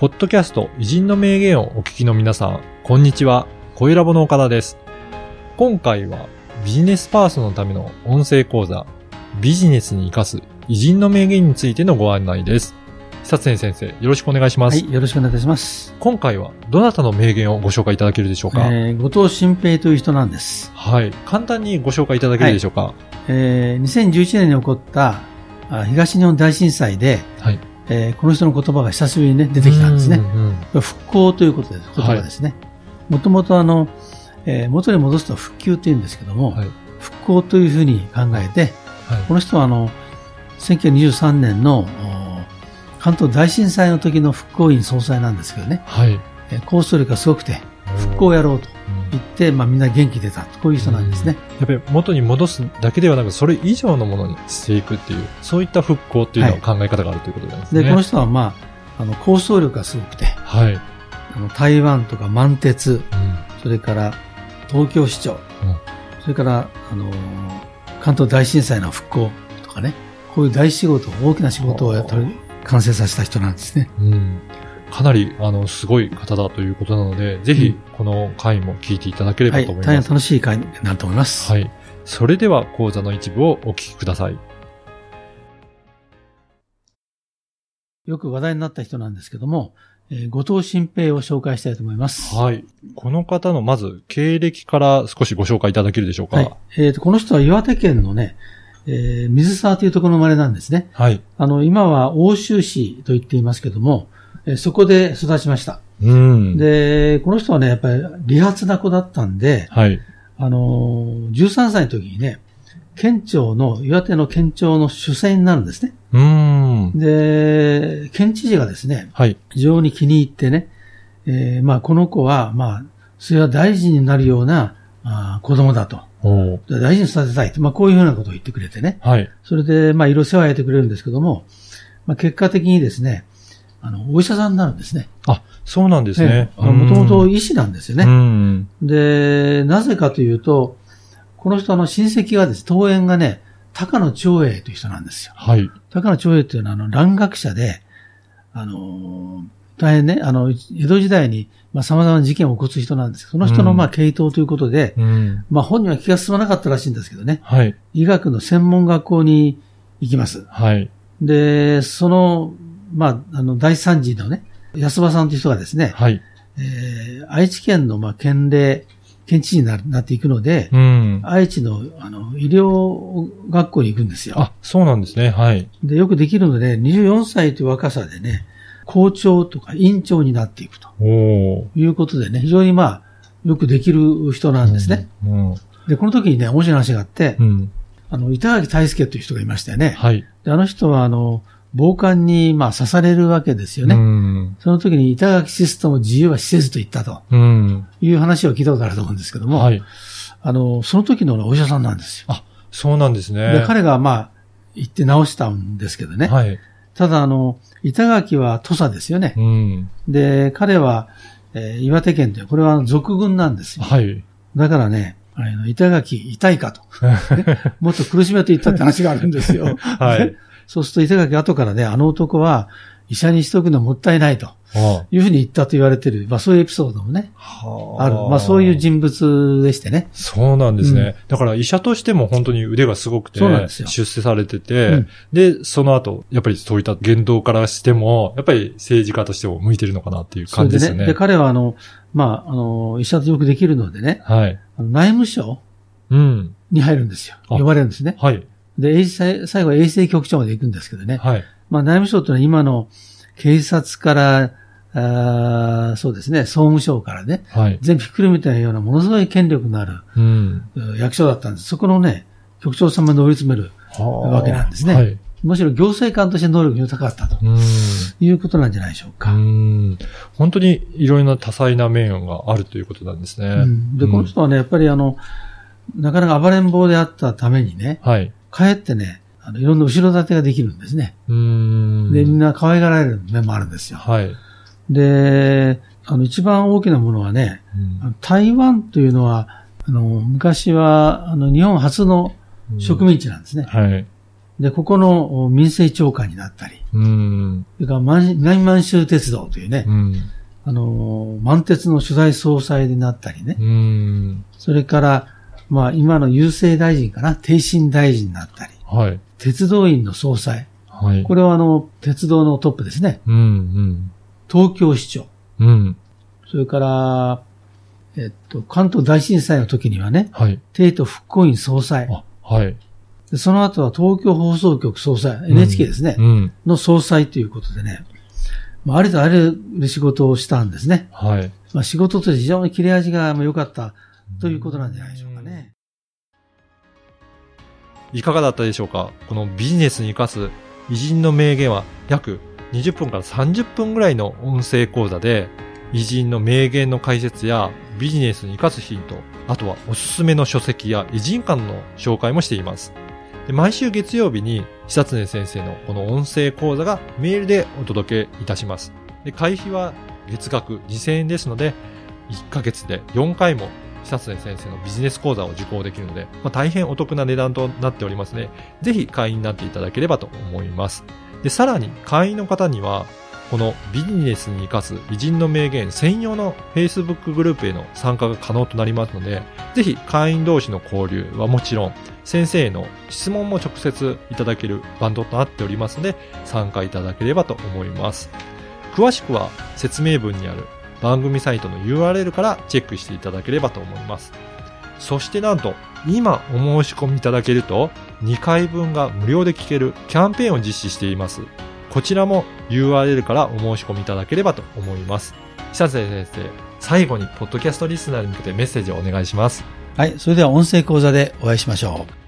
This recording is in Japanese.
ポッドキャスト偉人の名言をお聞きの皆さん、こんにちは。小ラボの岡田です。今回はビジネスパーソンのための音声講座、ビジネスに活かす偉人の名言についてのご案内です。久常先生、よろしくお願いします。はい、よろしくお願いいたします。今回はどなたの名言をご紹介いただけるでしょうか、えー、後藤新平という人なんです。はい。簡単にご紹介いただけるでしょうか？えー、2011年に起こったあ東日本大震災で、はい。えーこの人の言葉が久しぶりに、ね、出てきたんですねう。んうん復興ということです。言葉ですね。もともとあの、えー元に戻すと復旧というんですけども、はい。復興というふうに考えて、はいこの人はあの、1923年のお関東大震災の時の復興院総裁なんですけどね、はい。えー構想力がすごくて、復興をやろうとうん言って、まあみんな元気出た。こういう人なんですね。やっぱり元に戻すだけではなく、それ以上のものにしていくっていう、そういった復興っていうのを考え方があるということなんですね。で、この人はまあ、あの、構想力がすごくて、はい。うんあの台湾とか満鉄、それから東京市長、それから、あのー関東大震災の復興とかね、こういう大仕事、大きな仕事をやったり完成させた人なんですね。うん。かなり、あの、すごい方だということなので、ぜひ、この回も聞いていただけれはい、ばと思い大変ます。楽しい会になると思います。はい。それでは、講座の一部をお聞きください。よく話題になった人なんですけども、えー後藤新平を紹介したいと思います。はい。この方の、まず、経歴から少しご紹介いただけるでしょうか。はい。えーと、この人は岩手県のね、えー水沢というところの生まれなんですね。はい。あの、今は欧州市と言っていますけども、えーそこで育ちました。うん。で、この人はね、やっぱり利発な子だったんで、はい。あのー、13歳の時にね、県庁の、岩手の県庁の主催になるんですね。うーん。で、県知事がですね、はい。非常に気に入ってね、えーまあ、この子は、まあ、それは大臣になるような、あー子供だと。大事に育てたいと。まあ、こういうふうなことを言ってくれてね。はい。それで、まあ、いろいろ世話を焼いてくれるんですけども、まあ、結果的にですね、あの、お医者さんになるんですね。あ、そうなんですね。もともと医師なんですようね。ん。で、なぜかというと、この人の親戚がです、桃園がね、高野長英という人なんですよ。はい。高野長英というのは、あの、蘭学者で、あのー大変ね、あの、江戸時代に、まあ、様々な事件を起こす人なんですその人の、うんまあ、系統ということで、うん。まあ、本人は気が進まなかったらしいんですけどね、はい。医学の専門学校に行きます。はい。で、その、まあ、あの、第三次のね、安場さんという人がですね、はい。えー愛知県の、まあ、県令、県知事になるなっていくので、うん。愛知の、あの、医療学校に行くんですよ。あ、そうなんですね。はい。で、よくできるので、24歳という若さでね、校長とか院長になっていくと。いうことでね、非常にまあ、よくできる人なんですね。うん。で、この時にね、面白い話があって、うん。あの、板垣大輔という人がいましたよね。はい。で、あの人は、あの、暴漢に、まあ、刺されるわけですよね。うん。その時に板垣システムを自由はしせずと言ったとうん。いう話を聞いたことあると思うんですけども、はい。あの、その時のお医者さんなんですよ。あ、そうなんですね。で、彼がまあ、行って直したんですけどね。はい。ただ、あの、板垣は土佐ですよね。うん。で、彼は、えー岩手県で、これは俗軍なんですよ。はい。だからね、あの板垣痛いかと。ねもっと苦しめていったって話があるんですよ。はいねそうすると板垣後からね、あの男は医者にしとくのもったいないとあいうふうに言ったと言われてる、まあそういうエピソードもね、はある。まあそういう人物でしてね。そうなんですね、うんだから医者としても本当に腕がすごくて、出世されてて、うんで、その後、やっぱりそういった言動からしても、やっぱり政治家としても向いてるのかなっていう。感じですよね。で、彼はあの、まあ、あの、医者とよくできるのでね、はい。内務省うん。に入るんですよ。あ呼ばれるんですね。はい。で、最後は衛生局長まで行くんですけどね。はい。まあ、内務省というのは今の警察から、あーそうですね、総務省からね、はい。全部ひっくるめたようなものすごい権力のあるうん。う役所だったんです。そこのね、局長様に追い詰める、わわけなんですねはい。むしろ行政官として能力が高かったとうん。いうことなんじゃないでしょううか。ん。本当にいろいろな多彩な面があるということなんですね。うんで、この人はね、やっぱりあの、なかなか暴れん坊であったためにね、はい。かえってね、あのいろんな後ろ盾ができるんですね。うん。で、みんな可愛がられる面もあるんですよ。はい。で、あの、一番大きなものはね、うん台湾というのは、あの、昔は、あの、日本初の植民地なんですね。はい。で、ここの民政長官になったり、うん。それから満南満州鉄道というね、うん。あのー、満鉄の取材総裁になったりね、うん。それから、まあ今の郵政大臣かな、帝信大臣になったり、はい。鉄道院の総裁。はい。これはあの、鉄道のトップですね。うん。東京市長。うん。うん。それから、えっと、関東大震災の時にはね、はい。帝都復興院総裁。あ、はい。でその後は東京放送局総裁、NHK ですね、うん。の総裁ということでね、まあ、ありとあらゆる仕事をしたんですね。はい。まあ、仕事として非常に切れ味が良かったということなんじゃないでしょうかね。いかがだったでしょうか？このビジネスに活かす偉人の名言は約20分から30分ぐらいの音声講座で偉人の名言の解説やビジネスに活かすヒント、あとはおすすめの書籍や偉人館の紹介もしています。で毎週月曜日に久常先生のこの音声講座がメールでお届けいたします。で会費は月額2000円ですので、1ヶ月で4回も久常先生のビジネス講座を受講できるので、まあ、大変お得な値段となっておりますね。ぜひ会員になっていただければと思います。で、さらに会員の方には、このビジネスに活かす偉人の名言専用の Facebook グループへの参加が可能となりますので、ぜひ会員同士の交流はもちろん、先生への質問も直接いただけるバンドとなっておりますので、参加いただければと思います。詳しくは説明文にある番組サイトの URL からチェックしていただければと思います。そしてなんと、今お申し込みいただけると、2回分が無料で聞けるキャンペーンを実施しています。こちらも URL からお申し込みいただければと思います。久瀬先生、最後にポッドキャストリスナーに向けてメッセージをお願いします。はい。それでは音声講座でお会いしましょう。